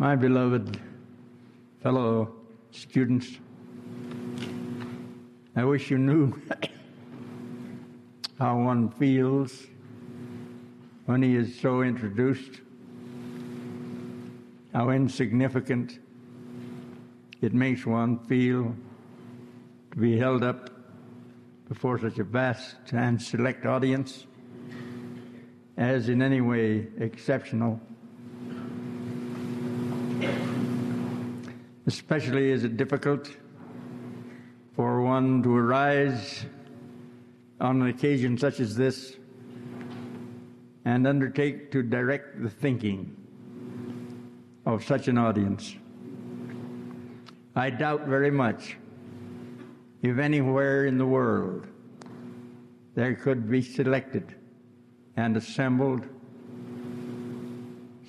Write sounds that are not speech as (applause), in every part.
My beloved fellow students, I wish you knew (coughs) how one feels when he is so introduced, how insignificant it makes one feel to be held up before such a vast and select audience as in any way exceptional. Especially is it difficult for one to arise on an occasion such as this and undertake to direct the thinking of such an audience. I doubt very much if anywhere in the world there could be selected and assembled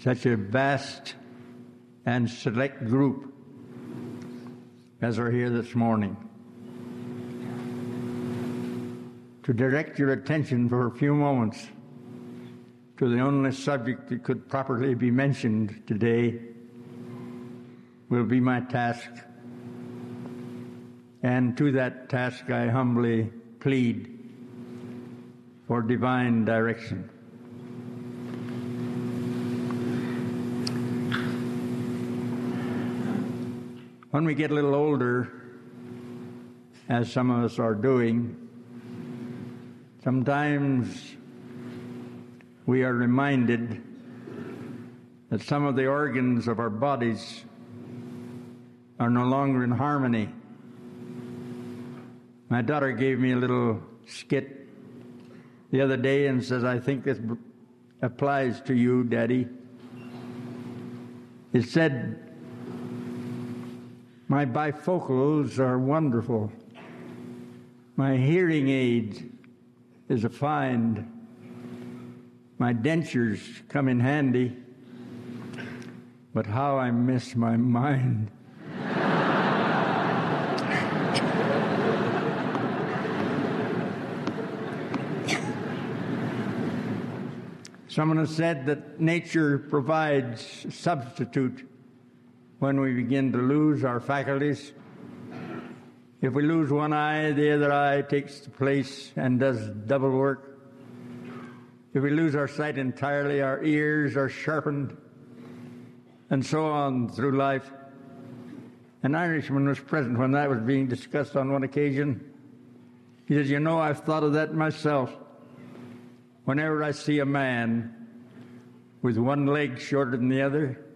such a vast and select group as are here this morning. To direct your attention for a few moments to the only subject that could properly be mentioned today will be my task. And to that task I humbly plead for divine direction. When we get a little older, as some of us are doing, sometimes we are reminded that some of the organs of our bodies are no longer in harmony. My daughter gave me a little skit the other day and says, I think this applies to you, Daddy. It said, My bifocals are wonderful. My hearing aid is a find. My dentures come in handy. But how I miss my mind. Someone has said that nature provides substitute when we begin to lose our faculties. If we lose one eye, the other eye takes the place and does double work. If we lose our sight entirely, our ears are sharpened, and so on through life. An Irishman was present when that was being discussed on one occasion. He says, You know, I've thought of that myself. Whenever I see a man with one leg shorter than the other,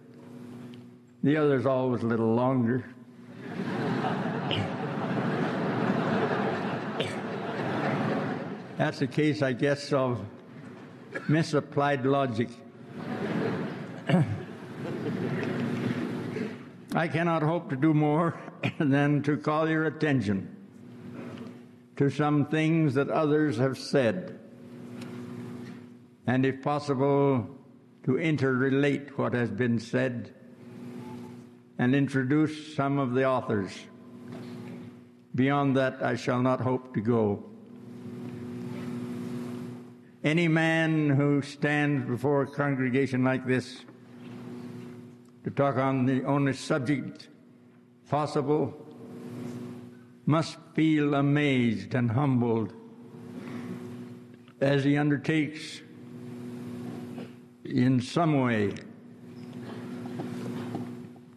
the other's always a little longer. That's a case, I guess, of misapplied logic. I cannot hope to do more (laughs) than to call your attention to some things that others have said, and if possible, to interrelate what has been said and introduce some of the authors. Beyond that, I shall not hope to go. Any man who stands before a congregation like this to talk on the only subject possible must feel amazed and humbled as he undertakes in some way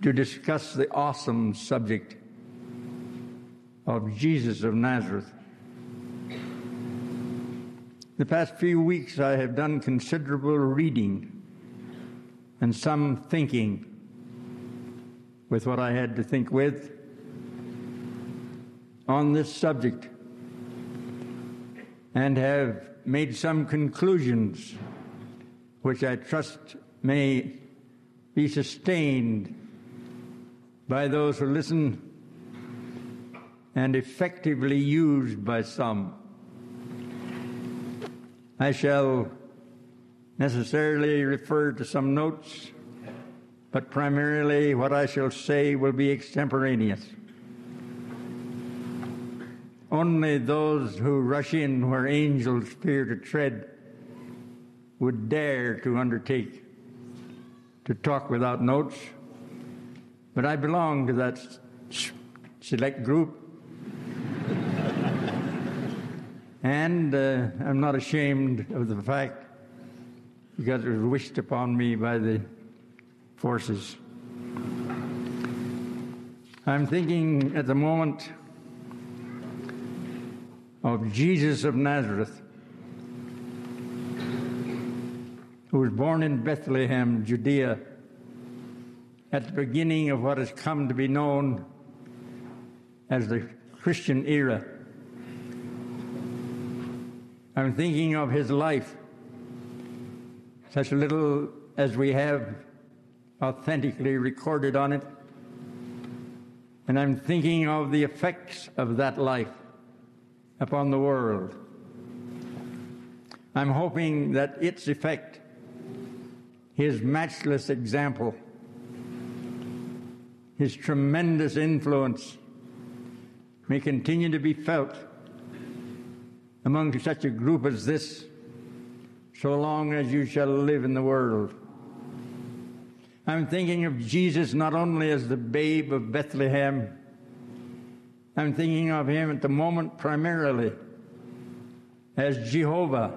to discuss the awesome subject of Jesus of Nazareth. The past few weeks, I have done considerable reading and some thinking with what I had to think with on this subject and have made some conclusions which I trust may be sustained by those who listen and effectively used by some. I shall necessarily refer to some notes, but primarily what I shall say will be extemporaneous. Only those who rush in where angels fear to tread would dare to undertake to talk without notes. But I belong to that select group. and uh, I'm not ashamed of the fact because it was wished upon me by the forces. I'm thinking at the moment of Jesus of Nazareth, who was born in Bethlehem, Judea, at the beginning of what has come to be known as the Christian era. I'm thinking of his life, such little as we have authentically recorded on it. And I'm thinking of the effects of that life upon the world. I'm hoping that its effect, his matchless example, his tremendous influence may continue to be felt among such a group as this so long as you shall live in the world. I'm thinking of Jesus not only as the babe of Bethlehem, I'm thinking of him at the moment primarily as Jehovah,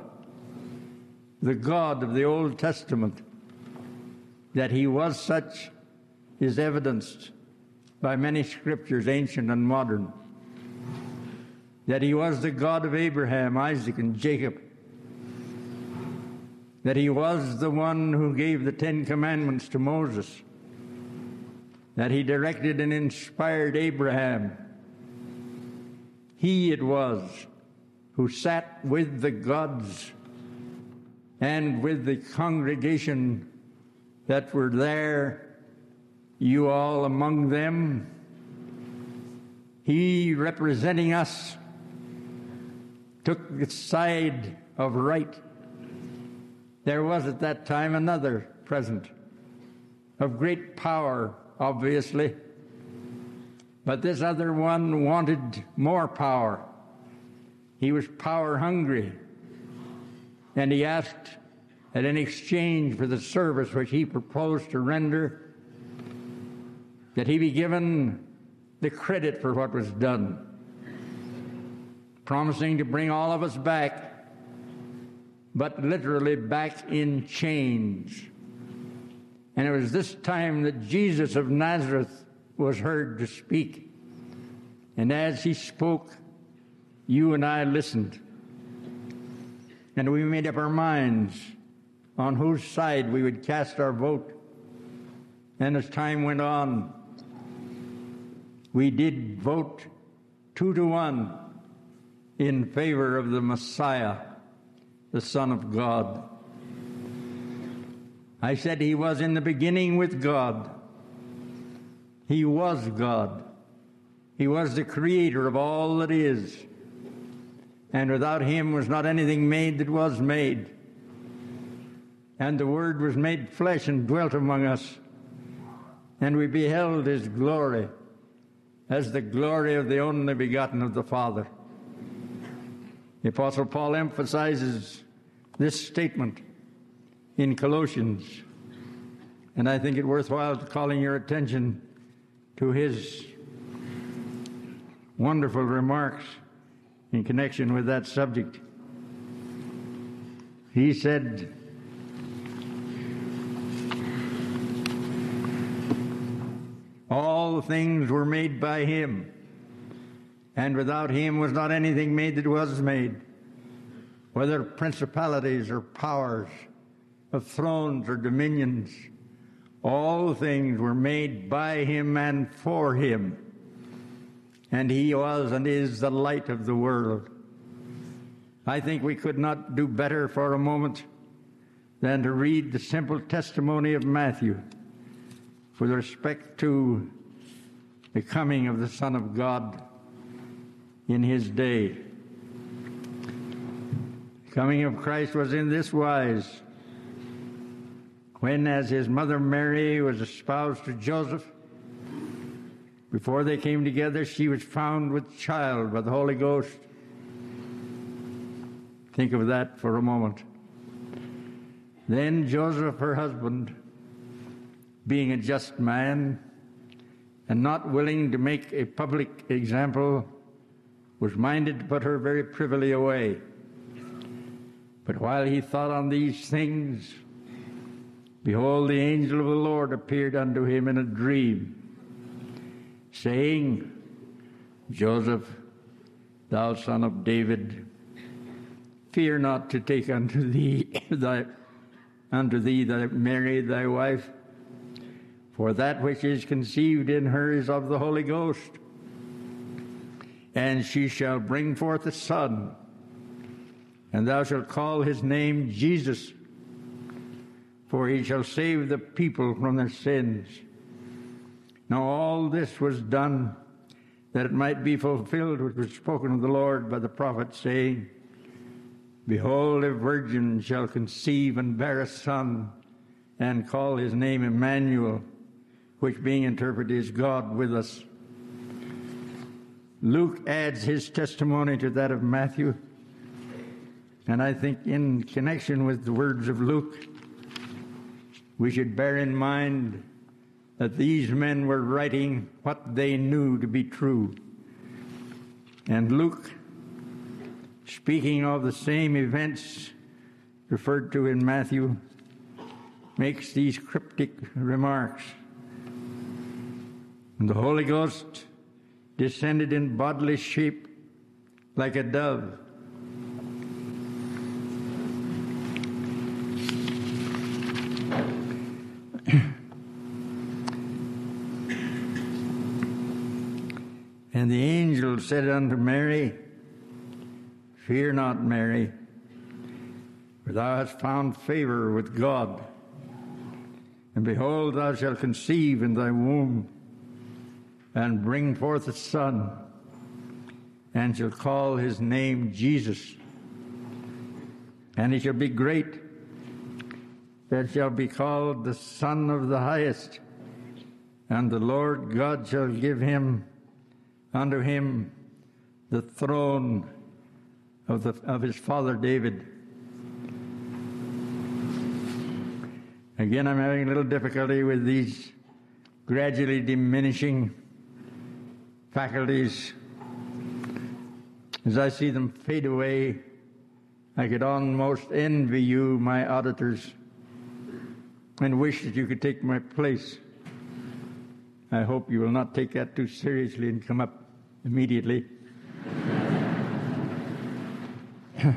the God of the Old Testament. That he was such is evidenced by many scriptures, ancient and modern. That he was the God of Abraham, Isaac, and Jacob. That he was the one who gave the Ten Commandments to Moses. That he directed and inspired Abraham. He it was who sat with the gods and with the congregation that were there you all among them. He, representing us, took the side of right. There was at that time another present of great power, obviously, but this other one wanted more power. He was power hungry, and he asked that in exchange for the service which he proposed to render, that he be given the credit for what was done, promising to bring all of us back, but literally back in chains. And it was this time that Jesus of Nazareth was heard to speak. And as he spoke, you and I listened. And we made up our minds on whose side we would cast our vote. And as time went on, we did vote two to one in favor of the Messiah, the Son of God. I said he was in the beginning with God. He was God. He was the creator of all that is. And without him was not anything made that was made. And the Word was made flesh and dwelt among us. And we beheld his glory as the glory of the only begotten of the Father. The Apostle Paul emphasizes this statement in Colossians, and I think it worthwhile calling your attention to his wonderful remarks in connection with that subject. He said, All things were made by him, and without him was not anything made that was made, whether principalities or powers, of thrones or dominions. All things were made by him and for him. And he was and is the light of the world. I think we could not do better for a moment than to read the simple testimony of Matthew with respect to the coming of the Son of God in his day. The coming of Christ was in this wise. When, as his mother Mary was espoused to Joseph, before they came together, she was found with child by the Holy Ghost. Think of that for a moment. Then Joseph, her husband, being a just man, and not willing to make a public example, was minded to put her very privily away. But while he thought on these things, behold, the angel of the Lord appeared unto him in a dream, saying, Joseph, thou son of David, fear not to take unto thee (laughs) thy unto thee thy Mary thy wife, for that which is conceived in her is of the Holy Ghost. And she shall bring forth a son, and thou shalt call his name Jesus, for he shall save the people from their sins. Now all this was done that it might be fulfilled which was spoken of the Lord by the prophet, saying, Behold, a virgin shall conceive and bear a son, and call his name Emmanuel, which being interpreted is God with us. Luke adds his testimony to that of Matthew. And I think, in connection with the words of Luke, we should bear in mind that these men were writing what they knew to be true. And Luke, speaking of the same events referred to in Matthew, makes these cryptic remarks. And the Holy Ghost descended in bodily shape like a dove. (coughs) and the angel said unto Mary, Fear not, Mary, for thou hast found favor with God. And behold, thou shalt conceive in thy womb and bring forth a son, and shall call his name Jesus. And he shall be great, that shall be called the Son of the Highest. And the Lord God shall give him unto him the throne of, the, of his father David. Again, I'm having a little difficulty with these gradually diminishing faculties. As I see them fade away, I could almost envy you, my auditors, and wish that you could take my place. I hope you will not take that too seriously and come up immediately. (laughs)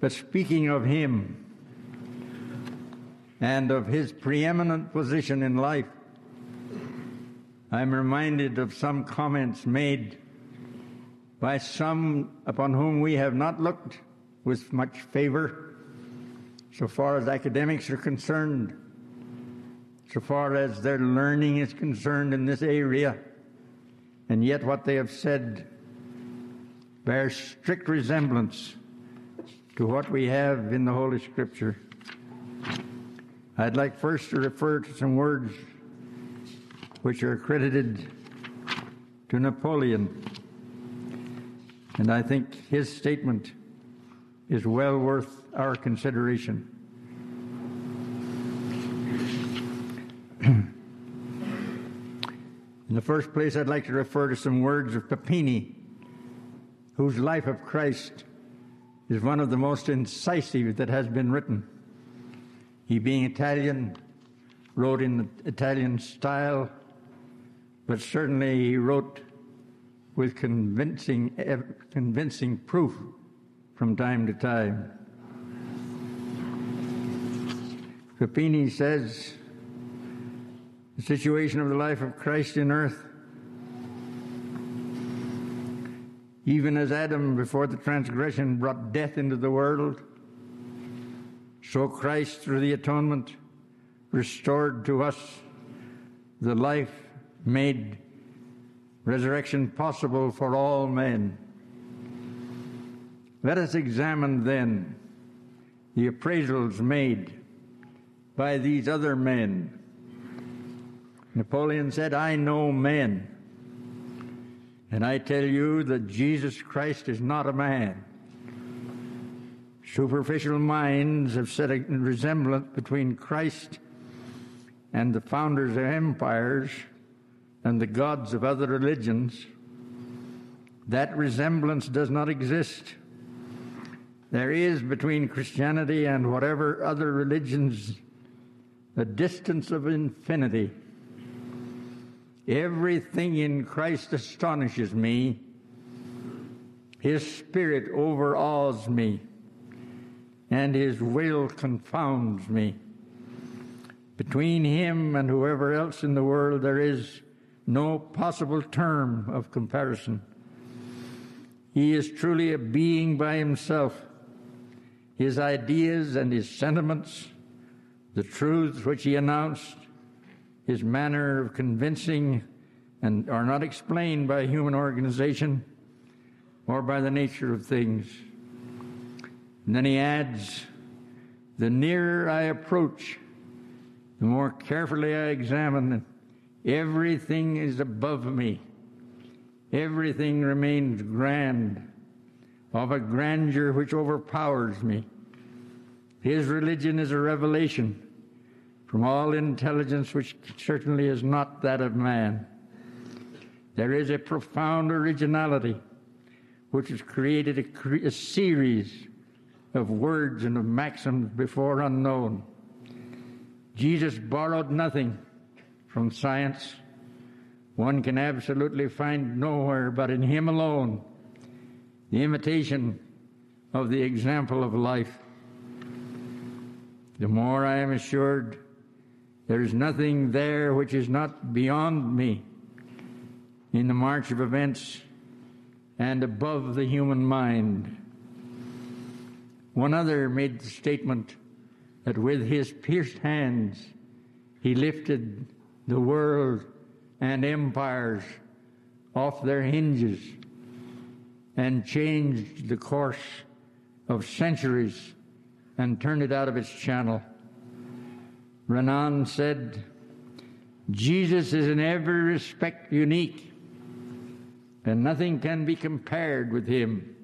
but speaking of him and of his preeminent position in life, I'm reminded of some comments made by some upon whom we have not looked with much favor so far as academics are concerned, so far as their learning is concerned in this area, and yet what they have said bears strict resemblance to what we have in the Holy Scripture. I'd like first to refer to some words which are credited to Napoleon. And I think his statement is well worth our consideration. In the first place, I'd like to refer to some words of Papini, whose life of Christ is one of the most incisive that has been written. He, being Italian, wrote in the Italian style but certainly he wrote with convincing, convincing proof from time to time. Papini says the situation of the life of Christ in earth, even as Adam before the transgression brought death into the world, so Christ through the atonement restored to us the life made resurrection possible for all men. Let us examine then the appraisals made by these other men. Napoleon said, I know men, and I tell you that Jesus Christ is not a man. Superficial minds have set a resemblance between Christ and the founders of empires and the gods of other religions, that resemblance does not exist. There is between Christianity and whatever other religions a distance of infinity. Everything in Christ astonishes me. His spirit overawes me, and his will confounds me. Between him and whoever else in the world, there is no possible term of comparison. He is truly a being by himself. His ideas and his sentiments, the truths which he announced, his manner of convincing, and are not explained by human organization or by the nature of things. And then he adds, the nearer I approach, the more carefully I examine, everything is above me. Everything remains grand, of a grandeur which overpowers me. His religion is a revelation from all intelligence which certainly is not that of man. There is a profound originality which has created a, a series of words and of maxims before unknown. Jesus borrowed nothing from science. One can absolutely find nowhere but in him alone the imitation of the example of life. The more I am assured there is nothing there which is not beyond me in the march of events and above the human mind. One other made the statement that with his pierced hands he lifted the world and empires off their hinges and changed the course of centuries and turned it out of its channel. Renan said, Jesus is in every respect unique, and nothing can be compared with him.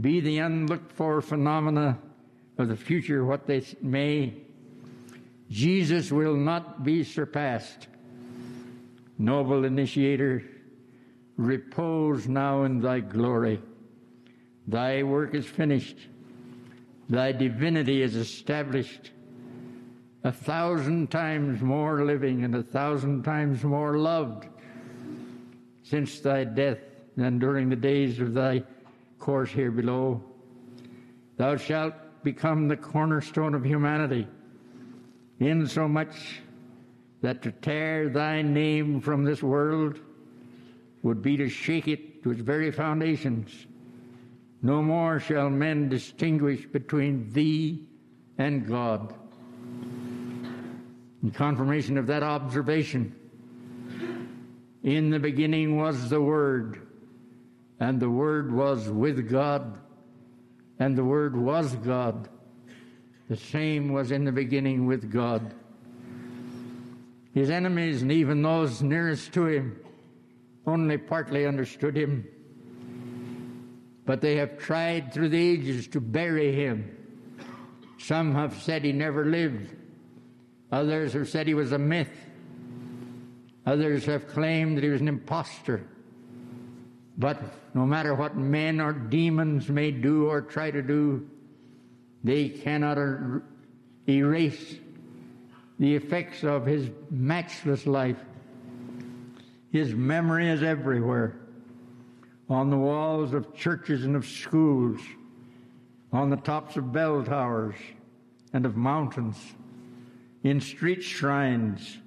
Be the unlooked for phenomena of the future what they may, Jesus will not be surpassed. Noble initiator, repose now in thy glory. Thy work is finished. Thy divinity is established a thousand times more living and a thousand times more loved since thy death than during the days of thy course here below. Thou shalt become the cornerstone of humanity, insomuch that to tear thy name from this world would be to shake it to its very foundations. No more shall men distinguish between thee and God. In confirmation of that observation, in the beginning was the Word, and the Word was with God, and the Word was God. The same was in the beginning with God. His enemies and even those nearest to him only partly understood him, but they have tried through the ages to bury him. Some have said he never lived. Others have said he was a myth. Others have claimed that he was an impostor. But no matter what men or demons may do or try to do, they cannot er- erase the effects of his matchless life. His memory is everywhere on the walls of churches and of schools, on the tops of bell towers and of mountains in street shrines,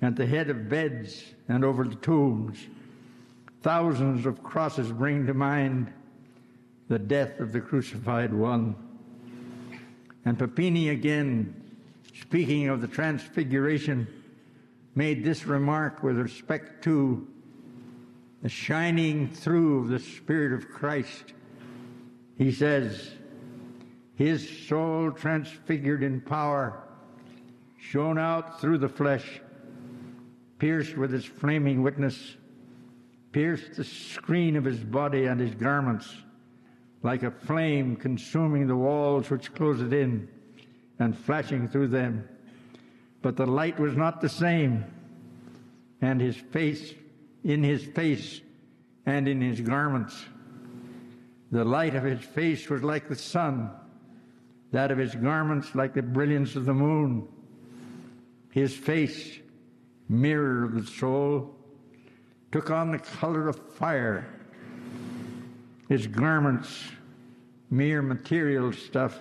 at the head of beds and over the tombs. Thousands of crosses bring to mind the death of the crucified one. And Papini again, speaking of the transfiguration, made this remark with respect to the shining through of the Spirit of Christ. He says, His soul transfigured in power shone out through the flesh, pierced with its flaming witness, pierced the screen of his body and his garments, like a flame consuming the walls which close it in and flashing through them. but the light was not the same, and his face, in his face, and in his garments. The light of his face was like the sun, that of his garments like the brilliance of the moon. His face, mirror of the soul, took on the color of fire. His garments, mere material stuff,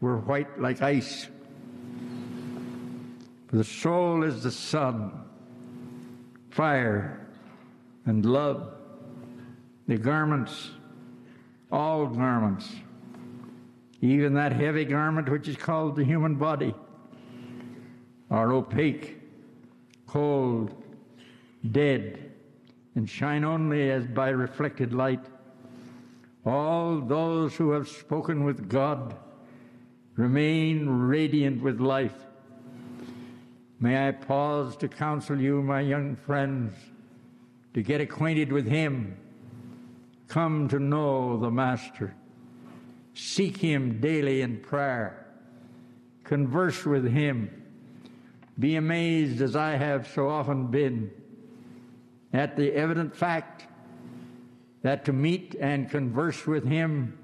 were white like ice. For the soul is the sun, fire, and love. The garments, all garments, even that heavy garment which is called the human body, are opaque, cold, dead, and shine only as by reflected light. All those who have spoken with God remain radiant with life. May I pause to counsel you, my young friends, to get acquainted with Him. Come to know the Master. Seek Him daily in prayer. Converse with Him. Be amazed, as I have so often been, at the evident fact that to meet and converse with Him,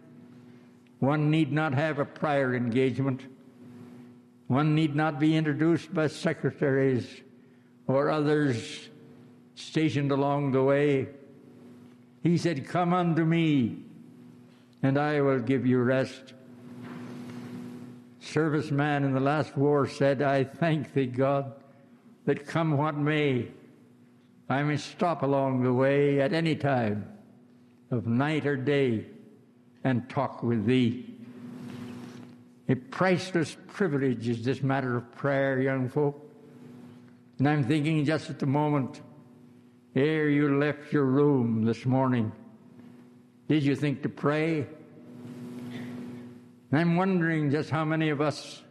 one need not have a prior engagement. One need not be introduced by secretaries or others stationed along the way. He said, Come unto me, and I will give you rest. Serviceman in the last war said, I thank thee, God, that come what may, I may stop along the way at any time of night or day and talk with thee. A priceless privilege is this matter of prayer, young folk. And I'm thinking just at the moment, ere you left your room this morning, did you think to pray? And I'm wondering just how many of us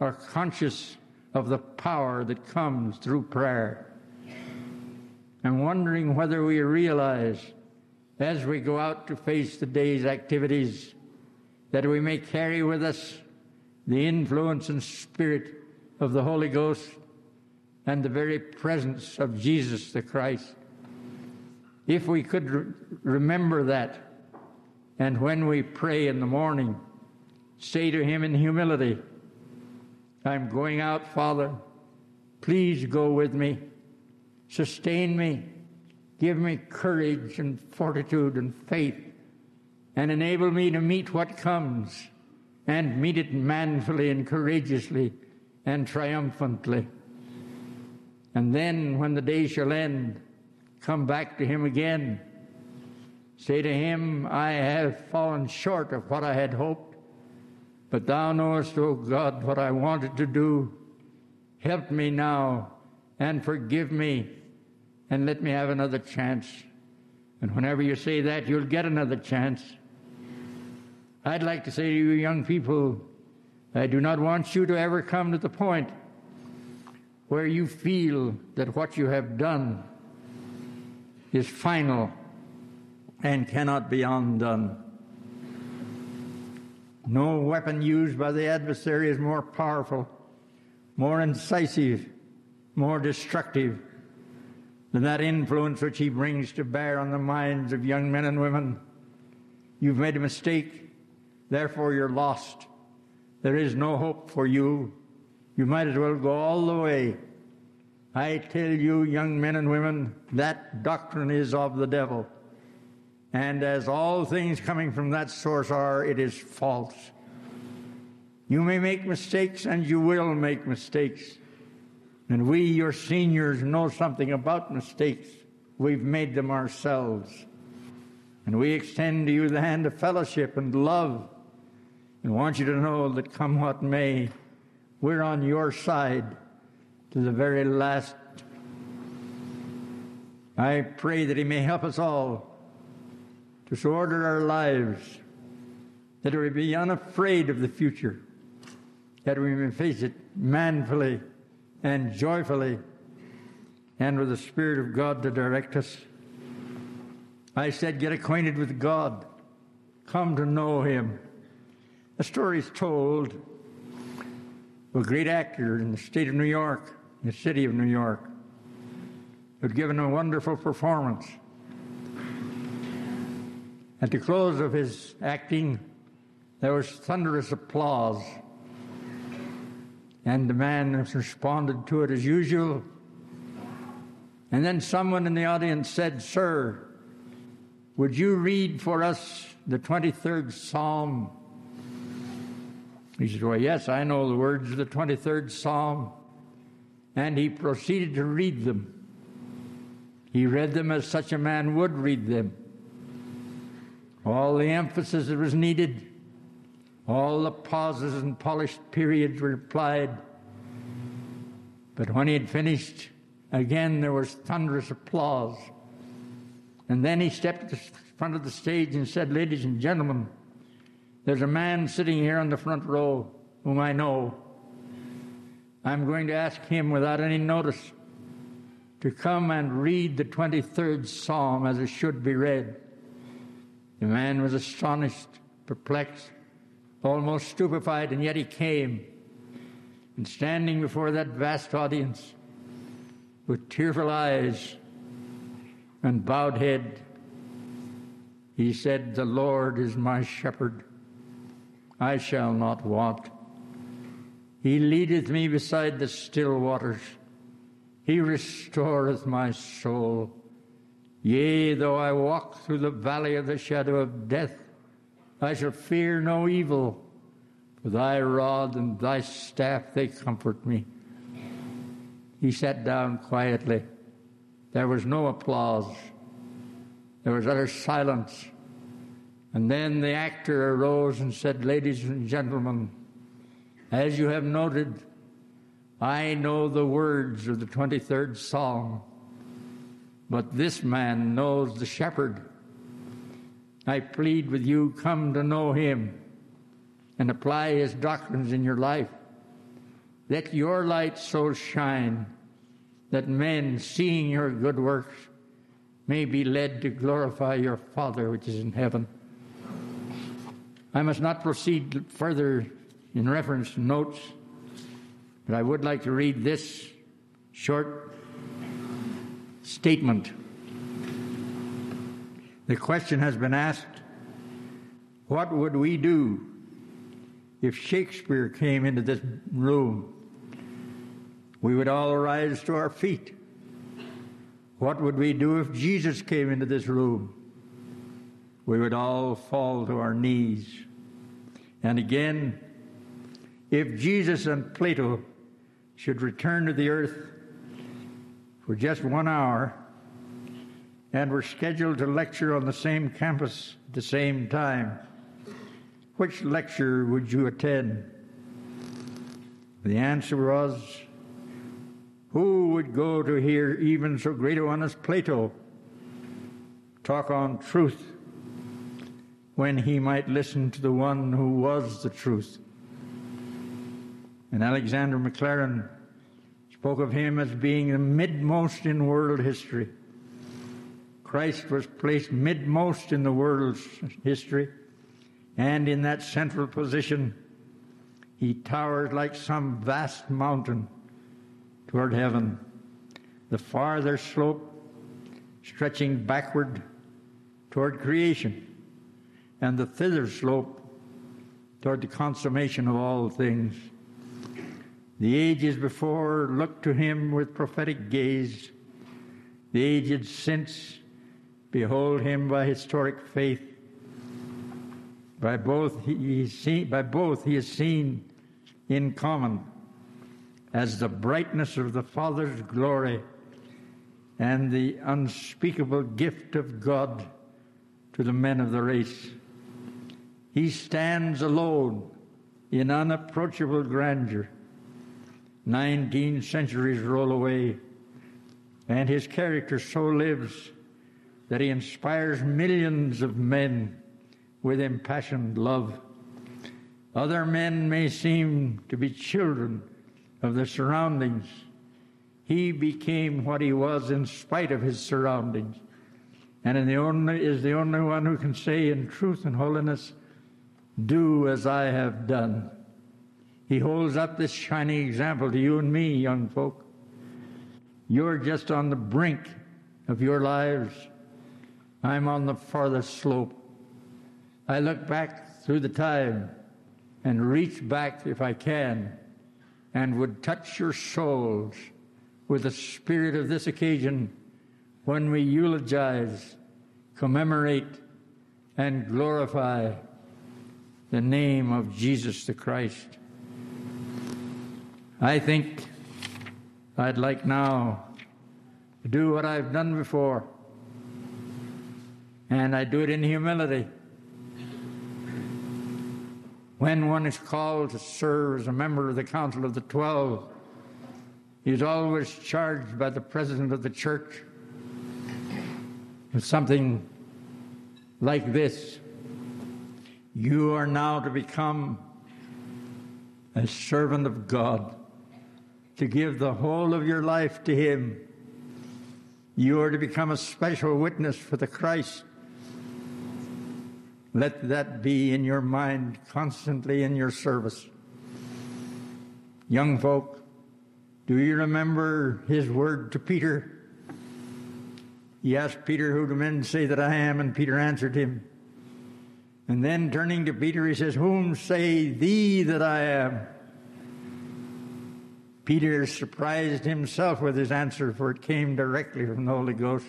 are conscious of the power that comes through prayer. I'm wondering whether we realize as we go out to face the day's activities that we may carry with us the influence and spirit of the Holy Ghost and the very presence of Jesus the Christ. If we could re- remember that, and when we pray in the morning, say to Him in humility, I'm going out, Father. Please go with me. Sustain me. Give me courage and fortitude and faith, and enable me to meet what comes and meet it manfully and courageously and triumphantly. And then, when the day shall end, come back to Him again. Say to Him, I have fallen short of what I had hoped, but Thou knowest, O God, what I wanted to do. Help me now and forgive me and let me have another chance. And whenever you say that, you'll get another chance. I'd like to say to you, young people, I do not want you to ever come to the point where you feel that what you have done is final and cannot be undone. No weapon used by the adversary is more powerful, more incisive, more destructive than that influence which he brings to bear on the minds of young men and women. You've made a mistake. Therefore, you're lost. There is no hope for you. You might as well go all the way. I tell you, young men and women, that doctrine is of the devil. And as all things coming from that source are, it is false. You may make mistakes, and you will make mistakes. And we, your seniors, know something about mistakes. We've made them ourselves. And we extend to you the hand of fellowship and love and want you to know that come what may, we're on your side to the very last. I pray that He may help us all to so order our lives that we be unafraid of the future, that we may face it manfully and joyfully and with the Spirit of God to direct us. I said, get acquainted with God, come to know Him. A story is told of a great actor in the state of New York, the city of New York, who had given a wonderful performance. At the close of his acting, there was thunderous applause. And the man responded to it as usual. And then someone in the audience said, Sir, would you read for us the 23rd Psalm? He said, Well, yes, I know the words of the 23rd Psalm. And he proceeded to read them. He read them as such a man would read them. All the emphasis that was needed, all the pauses and polished periods were applied. But when he had finished, again there was thunderous applause. And then he stepped to the front of the stage and said, Ladies and gentlemen, there's a man sitting here on the front row whom I know. I'm going to ask him without any notice to come and read the 23rd Psalm as it should be read. The man was astonished, perplexed, almost stupefied, and yet he came. And standing before that vast audience, with tearful eyes and bowed head, he said, The Lord is my shepherd. I shall not want. He leadeth me beside the still waters. He restoreth my soul. Yea, though I walk through the valley of the shadow of death, I shall fear no evil, for thy rod and thy staff, they comfort me. He sat down quietly. There was no applause. There was utter silence. And then the actor arose and said, Ladies and gentlemen, as you have noted, I know the words of the 23rd Psalm, but this man knows the shepherd. I plead with you, come to know him and apply his doctrines in your life. Let your light so shine that men, seeing your good works, may be led to glorify your Father which is in heaven. I must not proceed further in reference to notes. But I would like to read this short statement. The question has been asked what would we do if Shakespeare came into this room? We would all rise to our feet. What would we do if Jesus came into this room? We would all fall to our knees. And again, if Jesus and Plato should return to the earth for just one hour and were scheduled to lecture on the same campus at the same time, which lecture would you attend? The answer was, Who would go to hear even so great a one as Plato talk on truth when he might listen to the one who was the truth? And Alexander Maclaren spoke of him as being the midmost in world history. Christ was placed midmost in the world's history, and in that central position, he towered like some vast mountain toward heaven. The farther slope stretching backward toward creation, and the thither slope toward the consummation of all things. The ages before looked to him with prophetic gaze. The ages since behold him by historic faith. By both he is seen, by both he is seen in common as the brightness of the Father's glory and the unspeakable gift of God to the men of the race. He stands alone in unapproachable grandeur 19 centuries roll away, and his character so lives that he inspires millions of men with impassioned love. Other men may seem to be children of the surroundings. He became what he was in spite of his surroundings, and the only, is the only one who can say in truth and holiness, Do as I have done. He holds up this shining example to you and me, young folk. You're just on the brink of your lives. I'm on the farthest slope. I look back through the time and reach back if I can and would touch your souls with the spirit of this occasion when we eulogize, commemorate, and glorify the name of Jesus the Christ. I think I'd like now to do what I've done before, and I do it in humility. When one is called to serve as a member of the Council of the Twelve, he is always charged by the President of the Church with something like this You are now to become a servant of God, to give the whole of your life to Him. You are to become a special witness for the Christ let that be in your mind constantly in your service. Young folk, do you remember his word to Peter? He asked Peter, Who do men say that I am? And Peter answered him. And then turning to Peter, he says, Whom say thee that I am? Peter surprised himself with his answer, for it came directly from the Holy Ghost.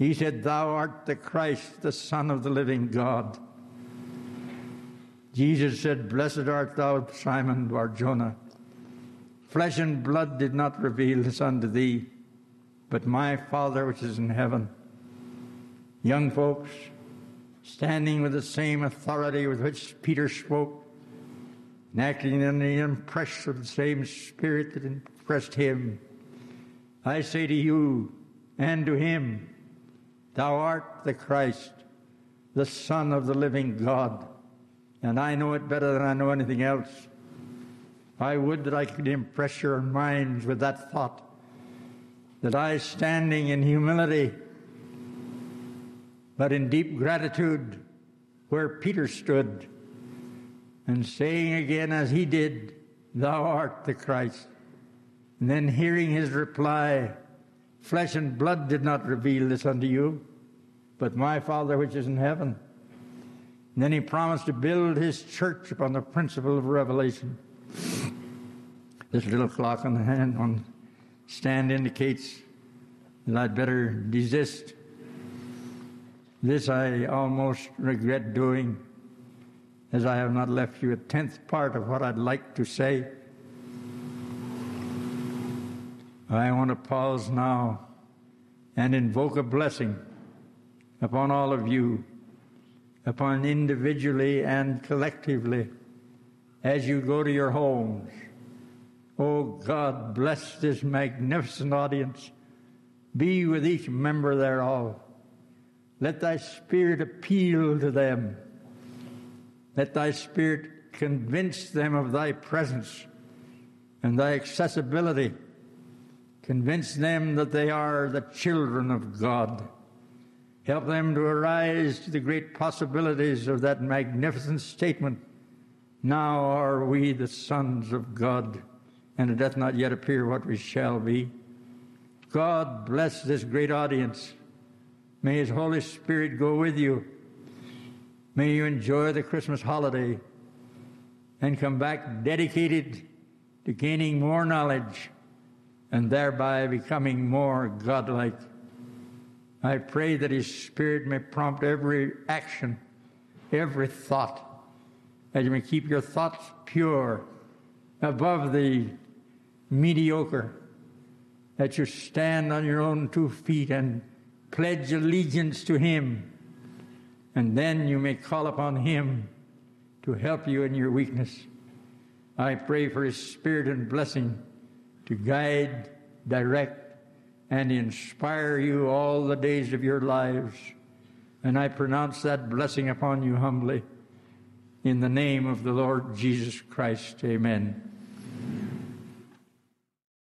He said, Thou art the Christ, the Son of the living God. Jesus said, Blessed art thou, Simon Barjona. Flesh and blood did not reveal this unto thee, but my Father which is in heaven. Young folks, standing with the same authority with which Peter spoke, and acting in the impression of the same spirit that impressed him, I say to you and to him, Thou art the Christ, the Son of the living God. And I know it better than I know anything else. I would that I could impress your minds with that thought that I, standing in humility, but in deep gratitude, where Peter stood, and saying again as he did, Thou art the Christ. And then hearing his reply, Flesh and blood did not reveal this unto you, but my Father which is in heaven. And then he promised to build his church upon the principle of revelation. This little clock on the hand on stand indicates that I'd better desist. This I almost regret doing, as I have not left you a tenth part of what I'd like to say. I want to pause now and invoke a blessing upon all of you, upon individually and collectively, as you go to your homes. Oh God, bless this magnificent audience. Be with each member thereof. Let thy spirit appeal to them. Let thy spirit convince them of thy presence and thy accessibility. Convince them that they are the children of God. Help them to arise to the great possibilities of that magnificent statement Now are we the sons of God, and it doth not yet appear what we shall be. God bless this great audience. May His Holy Spirit go with you. May you enjoy the Christmas holiday and come back dedicated to gaining more knowledge and thereby becoming more godlike. I pray that His Spirit may prompt every action, every thought, that you may keep your thoughts pure, above the mediocre, that you stand on your own two feet and pledge allegiance to Him, and then you may call upon Him to help you in your weakness. I pray for His Spirit and blessing to guide, direct, and inspire you all the days of your lives. And I pronounce that blessing upon you humbly. In the name of the Lord Jesus Christ, amen.